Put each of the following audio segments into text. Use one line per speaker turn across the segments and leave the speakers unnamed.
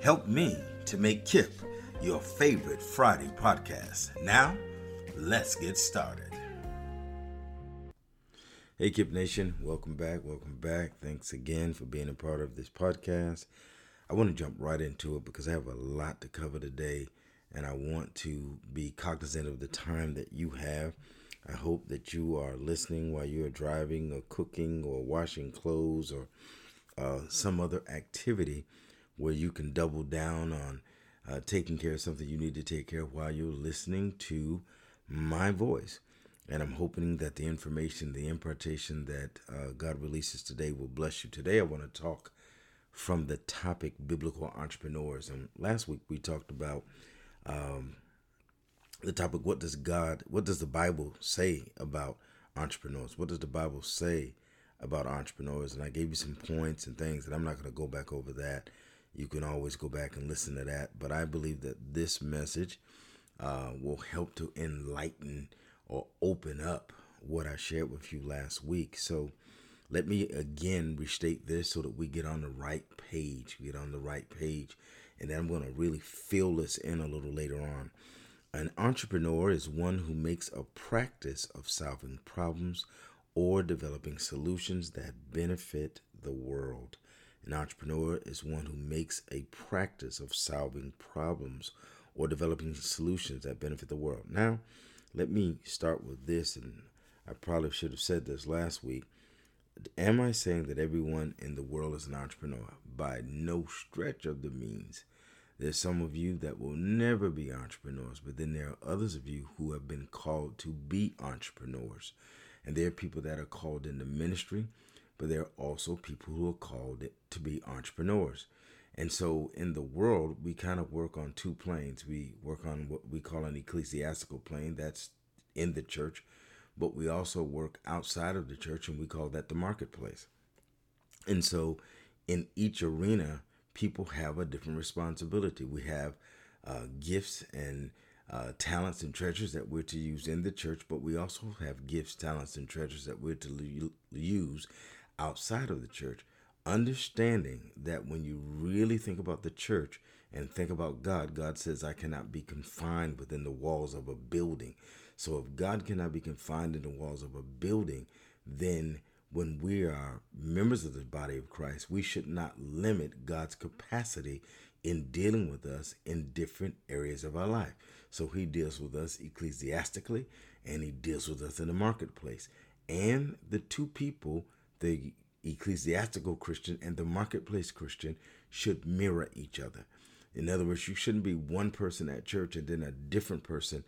Help me to make KIP your favorite Friday podcast. Now, let's get started. Hey, KIP Nation, welcome back. Welcome back. Thanks again for being a part of this podcast. I want to jump right into it because I have a lot to cover today and I want to be cognizant of the time that you have. I hope that you are listening while you are driving or cooking or washing clothes or uh, some other activity where you can double down on uh, taking care of something you need to take care of while you're listening to my voice. And I'm hoping that the information, the impartation that uh, God releases today will bless you. Today, I want to talk from the topic biblical entrepreneurs. And last week, we talked about um, the topic what does God, what does the Bible say about entrepreneurs? What does the Bible say about entrepreneurs? And I gave you some points and things, and I'm not going to go back over that you can always go back and listen to that. But I believe that this message uh, will help to enlighten or open up what I shared with you last week. So let me again restate this so that we get on the right page. Get on the right page. And then I'm going to really fill this in a little later on. An entrepreneur is one who makes a practice of solving problems or developing solutions that benefit the world. An entrepreneur is one who makes a practice of solving problems or developing solutions that benefit the world. Now, let me start with this, and I probably should have said this last week. Am I saying that everyone in the world is an entrepreneur? By no stretch of the means. There's some of you that will never be entrepreneurs, but then there are others of you who have been called to be entrepreneurs. And there are people that are called into ministry but there are also people who are called to be entrepreneurs. And so in the world, we kind of work on two planes. We work on what we call an ecclesiastical plane, that's in the church, but we also work outside of the church, and we call that the marketplace. And so in each arena, people have a different responsibility. We have uh, gifts and uh, talents and treasures that we're to use in the church, but we also have gifts, talents, and treasures that we're to use outside of the church, understanding that when you really think about the church and think about God, God says, I cannot be confined within the walls of a building. So if God cannot be confined in the walls of a building, then when we are members of the body of Christ, we should not limit God's capacity in dealing with us in different areas of our life. So he deals with us ecclesiastically and he deals with us in the marketplace. And the two people the ecclesiastical Christian and the marketplace Christian should mirror each other. In other words, you shouldn't be one person at church and then a different person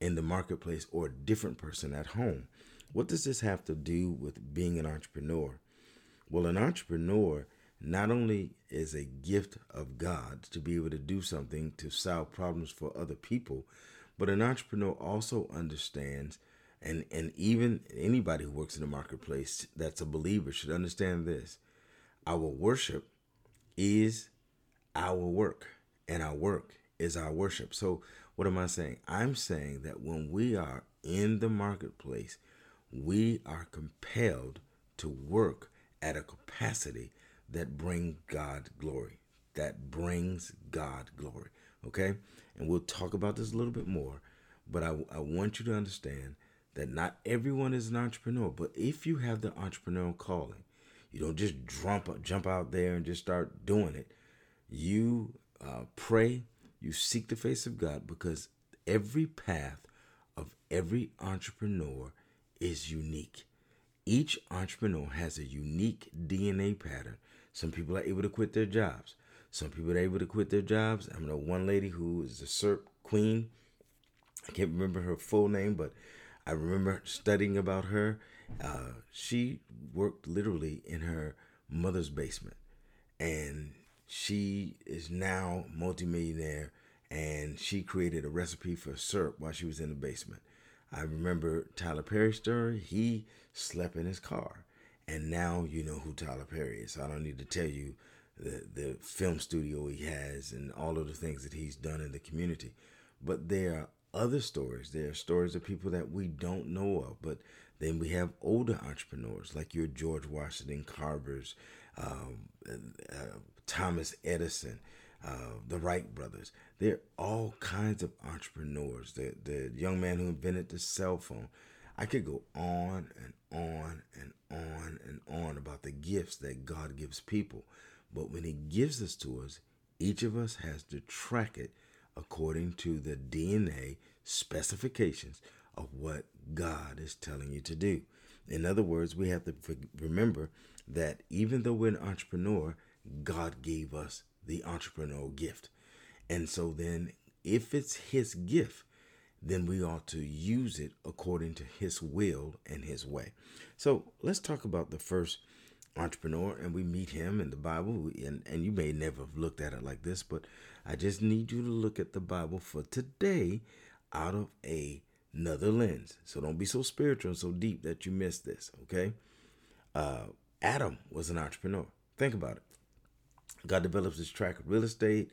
in the marketplace or a different person at home. What does this have to do with being an entrepreneur? Well, an entrepreneur not only is a gift of God to be able to do something to solve problems for other people, but an entrepreneur also understands and and even anybody who works in the marketplace that's a believer should understand this our worship is our work and our work is our worship so what am i saying i'm saying that when we are in the marketplace, we are compelled to work at a capacity that brings God glory. That brings God glory. Okay? And we'll talk about this a little bit more. But I, I want you to understand that not everyone is an entrepreneur. But if you have the entrepreneurial calling, you don't just jump, jump out there and just start doing it. You uh, pray, you seek the face of God because every path of every entrepreneur is unique. Each entrepreneur has a unique DNA pattern. Some people are able to quit their jobs. Some people are able to quit their jobs. I know one lady who is a syrup queen. I can't remember her full name, but I remember studying about her. Uh, she worked literally in her mother's basement, and she is now multimillionaire. And she created a recipe for syrup while she was in the basement. I remember Tyler Perry's story. He slept in his car, and now you know who Tyler Perry is. So I don't need to tell you the the film studio he has and all of the things that he's done in the community. But there are other stories. There are stories of people that we don't know of. But then we have older entrepreneurs like your George Washington Carvers, um, uh, Thomas Edison, uh, the Wright brothers. There are all kinds of entrepreneurs. The the young man who invented the cell phone. I could go on and on and on and on about the gifts that God gives people. But when He gives us to us, each of us has to track it according to the DNA specifications of what God is telling you to do. In other words, we have to remember that even though we're an entrepreneur, God gave us the entrepreneurial gift. And so then, if it's His gift, then we ought to use it according to His will and His way. So let's talk about the first entrepreneur, and we meet him in the Bible. And, and you may never have looked at it like this, but I just need you to look at the Bible for today out of a another lens. So don't be so spiritual and so deep that you miss this, okay? Uh, Adam was an entrepreneur. Think about it. God develops his track of real estate.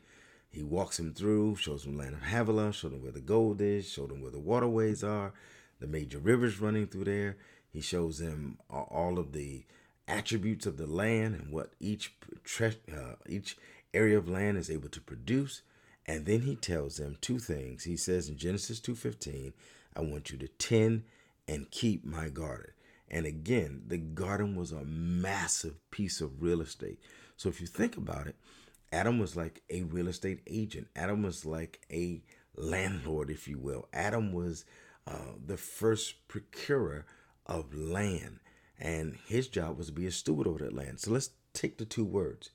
He walks him through, shows him land of Havilah, showed him where the gold is, showed him where the waterways are, the major rivers running through there. He shows him all of the attributes of the land and what each uh, each area of land is able to produce. And then he tells them two things. He says in Genesis 2:15, I want you to tend and keep my garden. And again, the garden was a massive piece of real estate. So if you think about it, Adam was like a real estate agent. Adam was like a landlord, if you will. Adam was uh, the first procurer of land, and his job was to be a steward over that land. So let's take the two words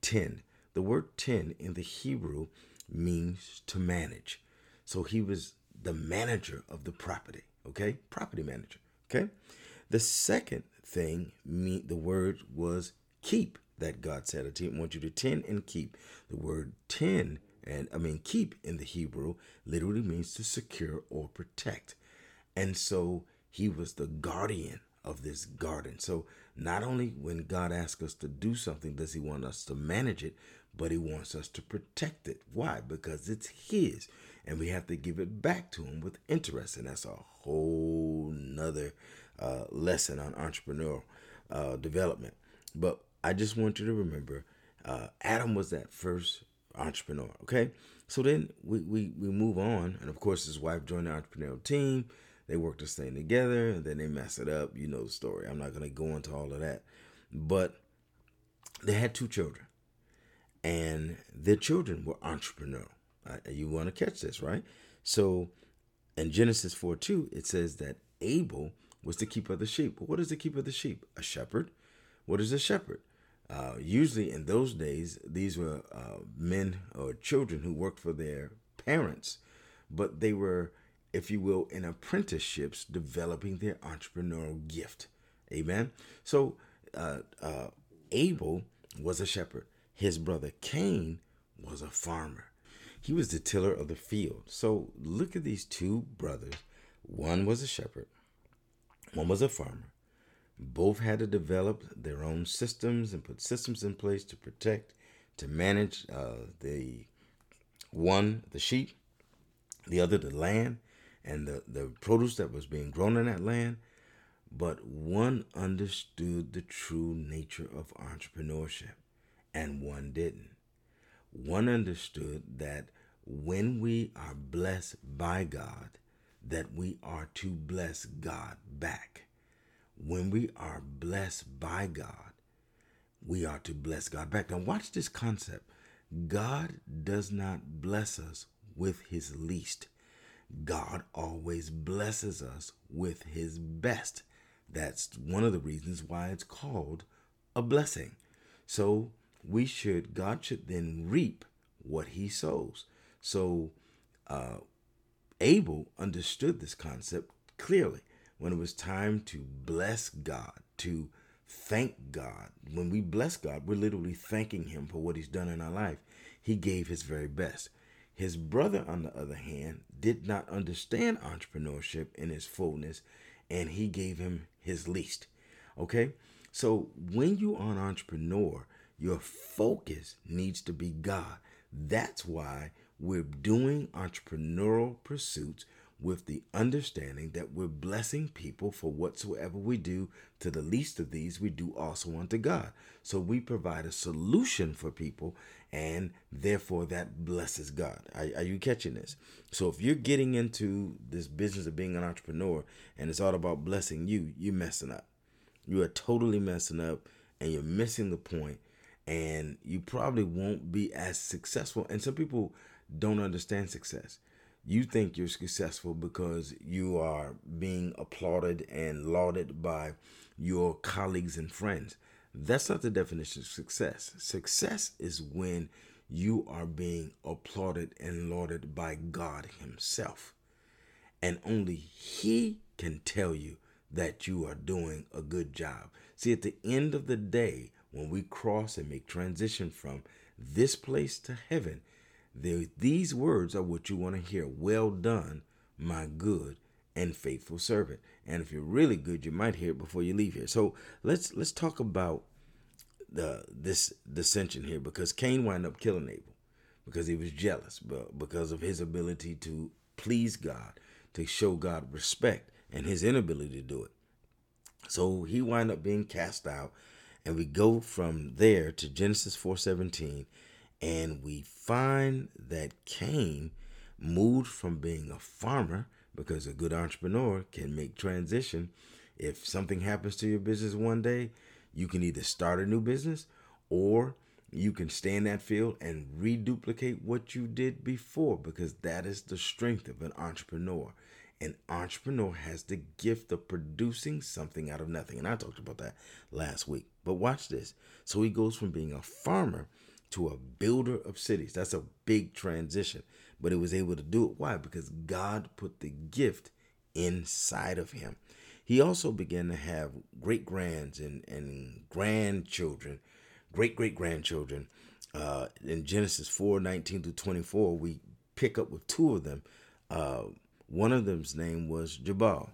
tend. The word tend in the Hebrew means to manage. So he was the manager of the property, okay? Property manager, okay? The second thing, me, the word was keep that God said. I want you to tend and keep. The word tend and I mean keep in the Hebrew literally means to secure or protect. And so he was the guardian of this garden. So not only when God asks us to do something does he want us to manage it, but he wants us to protect it. Why? Because it's his and we have to give it back to him with interest. And that's a whole nother uh, lesson on entrepreneurial uh, development. But I just want you to remember uh, Adam was that first entrepreneur. Okay. So then we, we, we move on. And of course, his wife joined the entrepreneurial team. They worked this thing together. And then they mess it up. You know the story. I'm not going to go into all of that. But they had two children. And their children were entrepreneurial. You want to catch this, right? So in Genesis 4 2, it says that Abel was the keeper of the sheep. what is the keeper of the sheep? A shepherd. What is a shepherd? Uh, usually in those days, these were uh, men or children who worked for their parents, but they were, if you will, in apprenticeships developing their entrepreneurial gift. Amen. So uh, uh Abel was a shepherd. His brother Cain was a farmer. He was the tiller of the field. So look at these two brothers. One was a shepherd, one was a farmer. Both had to develop their own systems and put systems in place to protect, to manage uh, the one, the sheep, the other, the land. and the, the produce that was being grown in that land, but one understood the true nature of entrepreneurship and one didn't. One understood that when we are blessed by God, that we are to bless God back. When we are blessed by God, we are to bless God back. Now, watch this concept God does not bless us with his least. God always blesses us with his best. That's one of the reasons why it's called a blessing. So we should, God should then reap what he sows. So uh, Abel understood this concept clearly when it was time to bless God, to thank God. When we bless God, we're literally thanking Him for what He's done in our life. He gave His very best. His brother, on the other hand, did not understand entrepreneurship in its fullness, and he gave him his least. Okay? So when you are an entrepreneur, your focus needs to be God. That's why we're doing entrepreneurial pursuits with the understanding that we're blessing people for whatsoever we do to the least of these we do also unto God. So we provide a solution for people and therefore that blesses God. Are, are, you catching this? So if you're getting into this business of being an entrepreneur and it's all about blessing you, you're messing up. You are totally messing up and you're missing the point and you probably won't be as successful. And some people don't understand success. You think you're successful because you are being applauded and lauded by your colleagues and friends. That's not the definition of success. Success is when you are being applauded and lauded by God Himself. And only He can tell you that you are doing a good job. See, at the end of the day, when we cross and make transition from this place to heaven, the, these words are what you want to hear. Well done, my good and faithful servant. And if you're really good, you might hear it before you leave here. So let's let's talk about the this dissension here because Cain wound up killing Abel because he was jealous, but because of his ability to please God, to show God respect, and his inability to do it. So he wound up being cast out, and we go from there to Genesis 4:17 and we find that Cain moved from being a farmer because a good entrepreneur can make transition. If something happens to your business one day, you can either start a new business or you can stay in that field and reduplicate what you did before because that is the strength of an entrepreneur. An entrepreneur has the gift of producing something out of nothing. And I talked about that last week. But watch this. So he goes from being a farmer to a builder of cities. That's a big transition, but he was able to do it. Why? Because God put the gift inside of him. He also began to have great grands and, and grandchildren, great great grandchildren. Uh, in Genesis 4 19 to 24, we pick up with two of them. Uh, one of them's name was Jabal.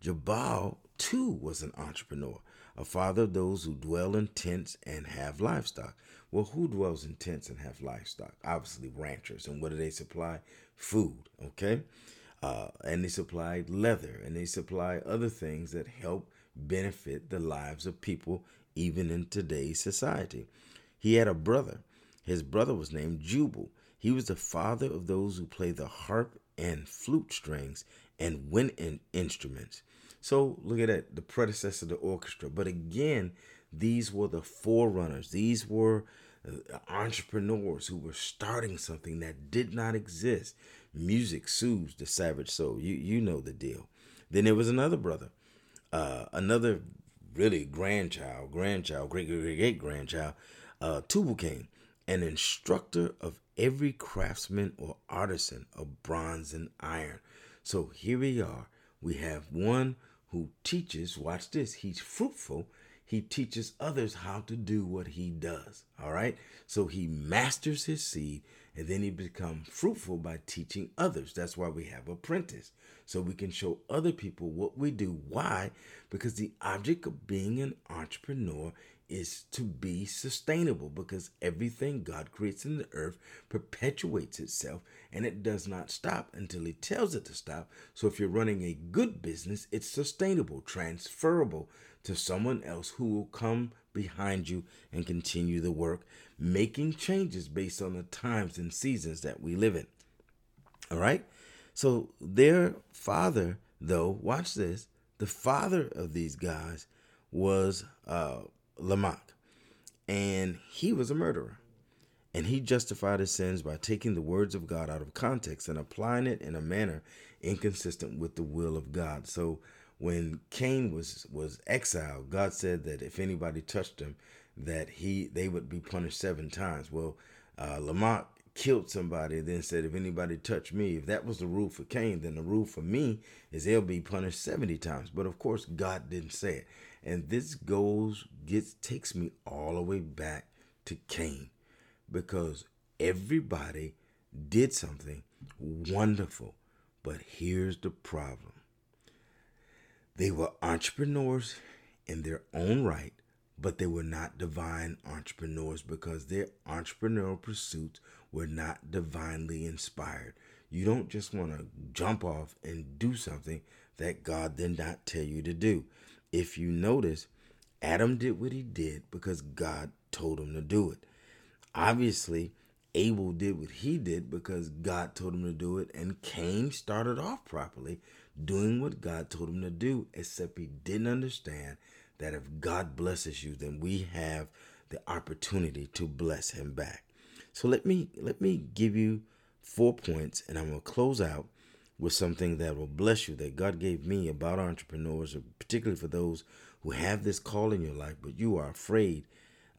Jabal, too, was an entrepreneur, a father of those who dwell in tents and have livestock. Well, who dwells in tents and have livestock? Obviously, ranchers. And what do they supply? Food, okay? Uh, and they supply leather and they supply other things that help benefit the lives of people, even in today's society. He had a brother. His brother was named Jubal. He was the father of those who play the harp and flute strings and wind in instruments. So look at that, the predecessor of the orchestra. But again, these were the forerunners. These were uh, entrepreneurs who were starting something that did not exist. Music soothes the savage soul. You you know the deal. Then there was another brother, uh, another really grandchild, grandchild, great great great grandchild, uh, Tubal Cain, an instructor of every craftsman or artisan of bronze and iron. So here we are. We have one who teaches. Watch this. He's fruitful he teaches others how to do what he does. All right. So he masters his seed and then he becomes fruitful by teaching others. That's why we have apprentice. So we can show other people what we do. Why? Because the object of being an entrepreneur is to be sustainable because everything God creates in the earth perpetuates itself and it does not stop until He tells it to stop. So if you're running a good business, it's sustainable, transferable to someone else who will come behind you and continue the work, making changes based on the times and seasons that we live in. All right? So their father, though, watch this, the father of these guys was uh, Lamech, and he was a murderer. And he justified his sins by taking the words of God out of context and applying it in a manner inconsistent with the will of God. So when Cain was was exiled, God said that if anybody touched him, that he they would be punished seven times. Well, uh, Lamech killed somebody, then said, if anybody touched me, if that was the rule for Cain, then the rule for me is they'll be punished 70 times. But of course, God didn't say it. And this goes, gets, takes me all the way back to Cain because everybody did something wonderful. But here's the problem they were entrepreneurs in their own right, but they were not divine entrepreneurs because their entrepreneurial pursuits were not divinely inspired. You don't just want to jump off and do something that God did not tell you to do. If you notice, Adam did what he did because God told him to do it. Obviously, Abel did what he did because God told him to do it, and Cain started off properly doing what God told him to do, except he didn't understand that if God blesses you, then we have the opportunity to bless him back. So let me let me give you four points and I'm going to close out with something that will bless you that God gave me about entrepreneurs, particularly for those who have this call in your life, but you are afraid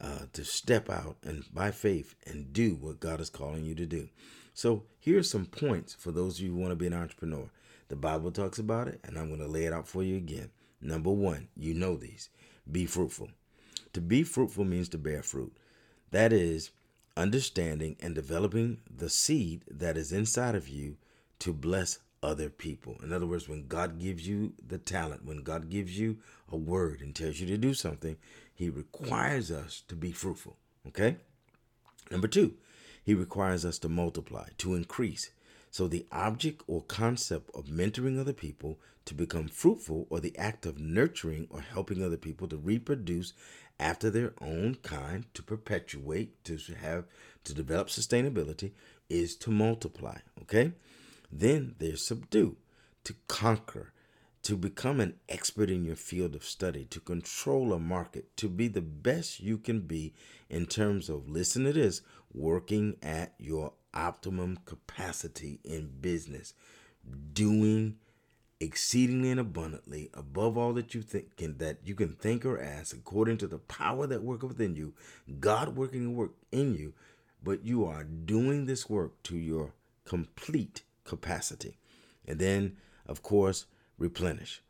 uh, to step out and by faith and do what God is calling you to do. So here are some points for those of you who want to be an entrepreneur. The Bible talks about it, and I'm going to lay it out for you again. Number one, you know these be fruitful. To be fruitful means to bear fruit. That is, understanding and developing the seed that is inside of you to bless other people. In other words, when God gives you the talent, when God gives you a word and tells you to do something, He requires us to be fruitful. Okay? Number two, He requires us to multiply, to increase. So, the object or concept of mentoring other people to become fruitful, or the act of nurturing or helping other people to reproduce after their own kind, to perpetuate, to have, to develop sustainability, is to multiply. Okay? Then there's subdue, to conquer, to become an expert in your field of study, to control a market, to be the best you can be in terms of, listen to this, working at your optimum capacity in business, doing exceedingly and abundantly above all that you think can, that you can think or ask according to the power that worketh within you god working and work in you but you are doing this work to your complete capacity. And then of course replenish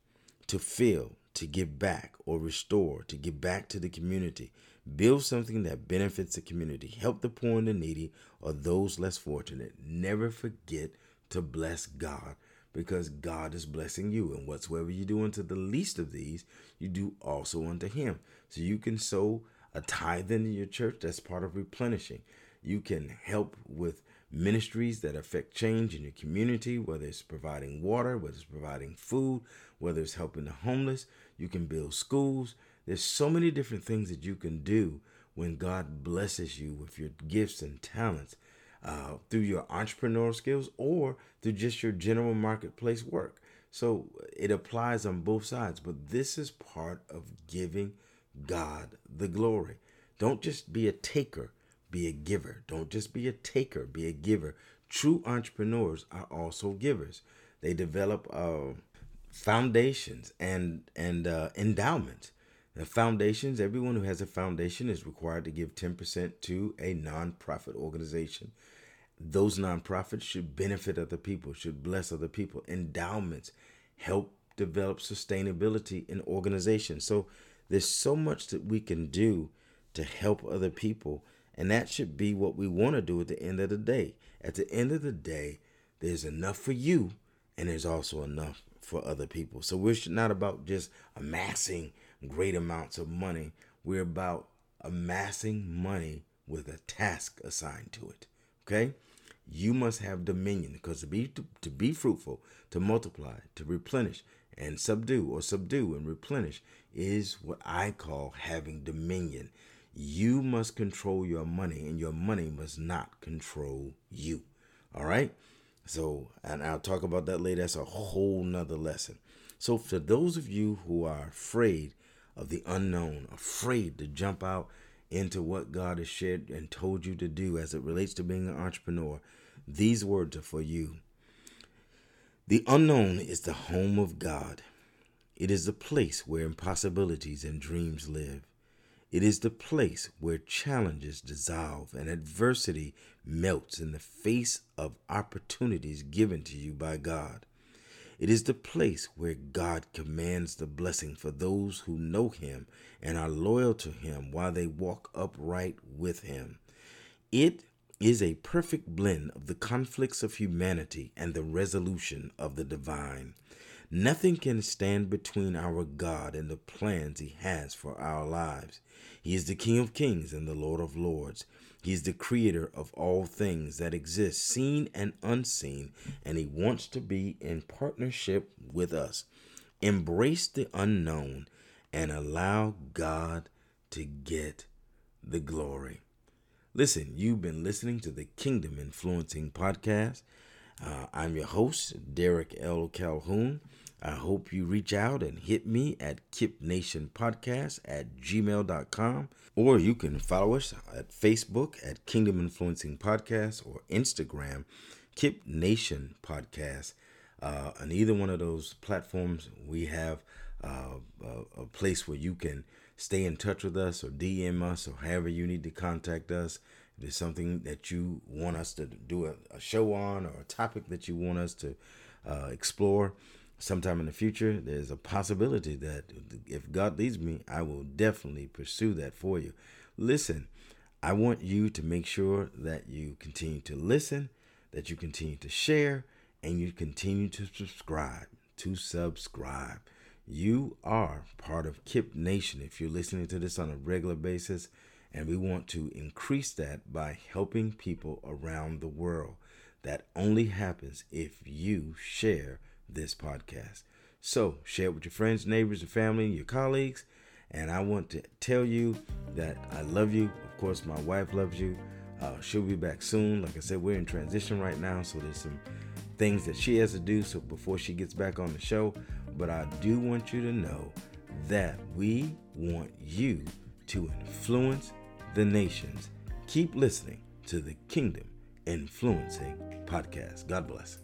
to fill to give back or restore to give back to the community build something that benefits the community help the poor and the needy or those less fortunate never forget to bless god because God is blessing you. And whatsoever you do unto the least of these, you do also unto him. So you can sow a tithe into your church. That's part of replenishing. You can help with ministries that affect change in your community, whether it's providing water, whether it's providing food, whether it's helping the homeless. You can build schools. There's so many different things that you can do when God blesses you with your gifts and talents uh, through your entrepreneurial skills or through just your general marketplace work. So it applies on both sides, but this is part of giving God the glory. Don't just be a taker, be a giver. Don't just be a taker, be a giver. True entrepreneurs are also givers. They develop uh, foundations and and uh, endowments. The foundations, everyone who has a foundation is required to give 10% to a nonprofit organization those nonprofits should benefit other people, should bless other people. Endowments help develop sustainability in organizations. So there's so much that we can do to help other people. And that should be what we want to do at the end of the day. At the end of the day, there's enough for you and there's also enough for other people. So we're not about just amassing great amounts of money. We're about amassing money with a task assigned to it. Okay? You must have dominion because to be to, to be fruitful, to multiply, to replenish and subdue or subdue and replenish is what I call having dominion. You must control your money and your money must not control you. All right? So, and I'll talk about that later. That's a whole nother lesson. So, for those of you who are afraid of the unknown, afraid to jump out into what God has shared and told you to do as it relates to being an entrepreneur, these words are for you. The unknown is the home of God. It is the place where impossibilities and dreams live. It is the place where challenges dissolve and adversity melts in the face of opportunities given to you by God. It is the place where God commands the blessing for those who know Him and are loyal to Him while they walk upright with Him. It is a perfect blend of the conflicts of humanity and the resolution of the divine. Nothing can stand between our God and the plans He has for our lives. He is the King of kings and the Lord of lords. He is the creator of all things that exist, seen and unseen, and He wants to be in partnership with us. Embrace the unknown and allow God to get the glory. Listen, you've been listening to the Kingdom Influencing Podcast. Uh, I'm your host, Derek L. Calhoun. I hope you reach out and hit me at kipnationpodcast at gmail.com. Or you can follow us at Facebook at Kingdom Influencing Podcast or Instagram, Kip Nation Podcast. Uh, on either one of those platforms, we have uh, a, a place where you can stay in touch with us or DM us or however you need to contact us. If there's something that you want us to do a, a show on or a topic that you want us to uh, explore, sometime in the future, there's a possibility that if God leads me, I will definitely pursue that for you. Listen, I want you to make sure that you continue to listen, that you continue to share, and you continue to subscribe. To subscribe. You are part of Kip Nation if you're listening to this on a regular basis, and we want to increase that by helping people around the world. That only happens if you share this podcast. So share it with your friends, neighbors, your family, your colleagues. And I want to tell you that I love you. Of course, my wife loves you. Uh, she'll be back soon. Like I said, we're in transition right now, so there's some things that she has to do so before she gets back on the show. But I do want you to know that we want you to influence the nations. Keep listening to the Kingdom Influencing Podcast. God bless.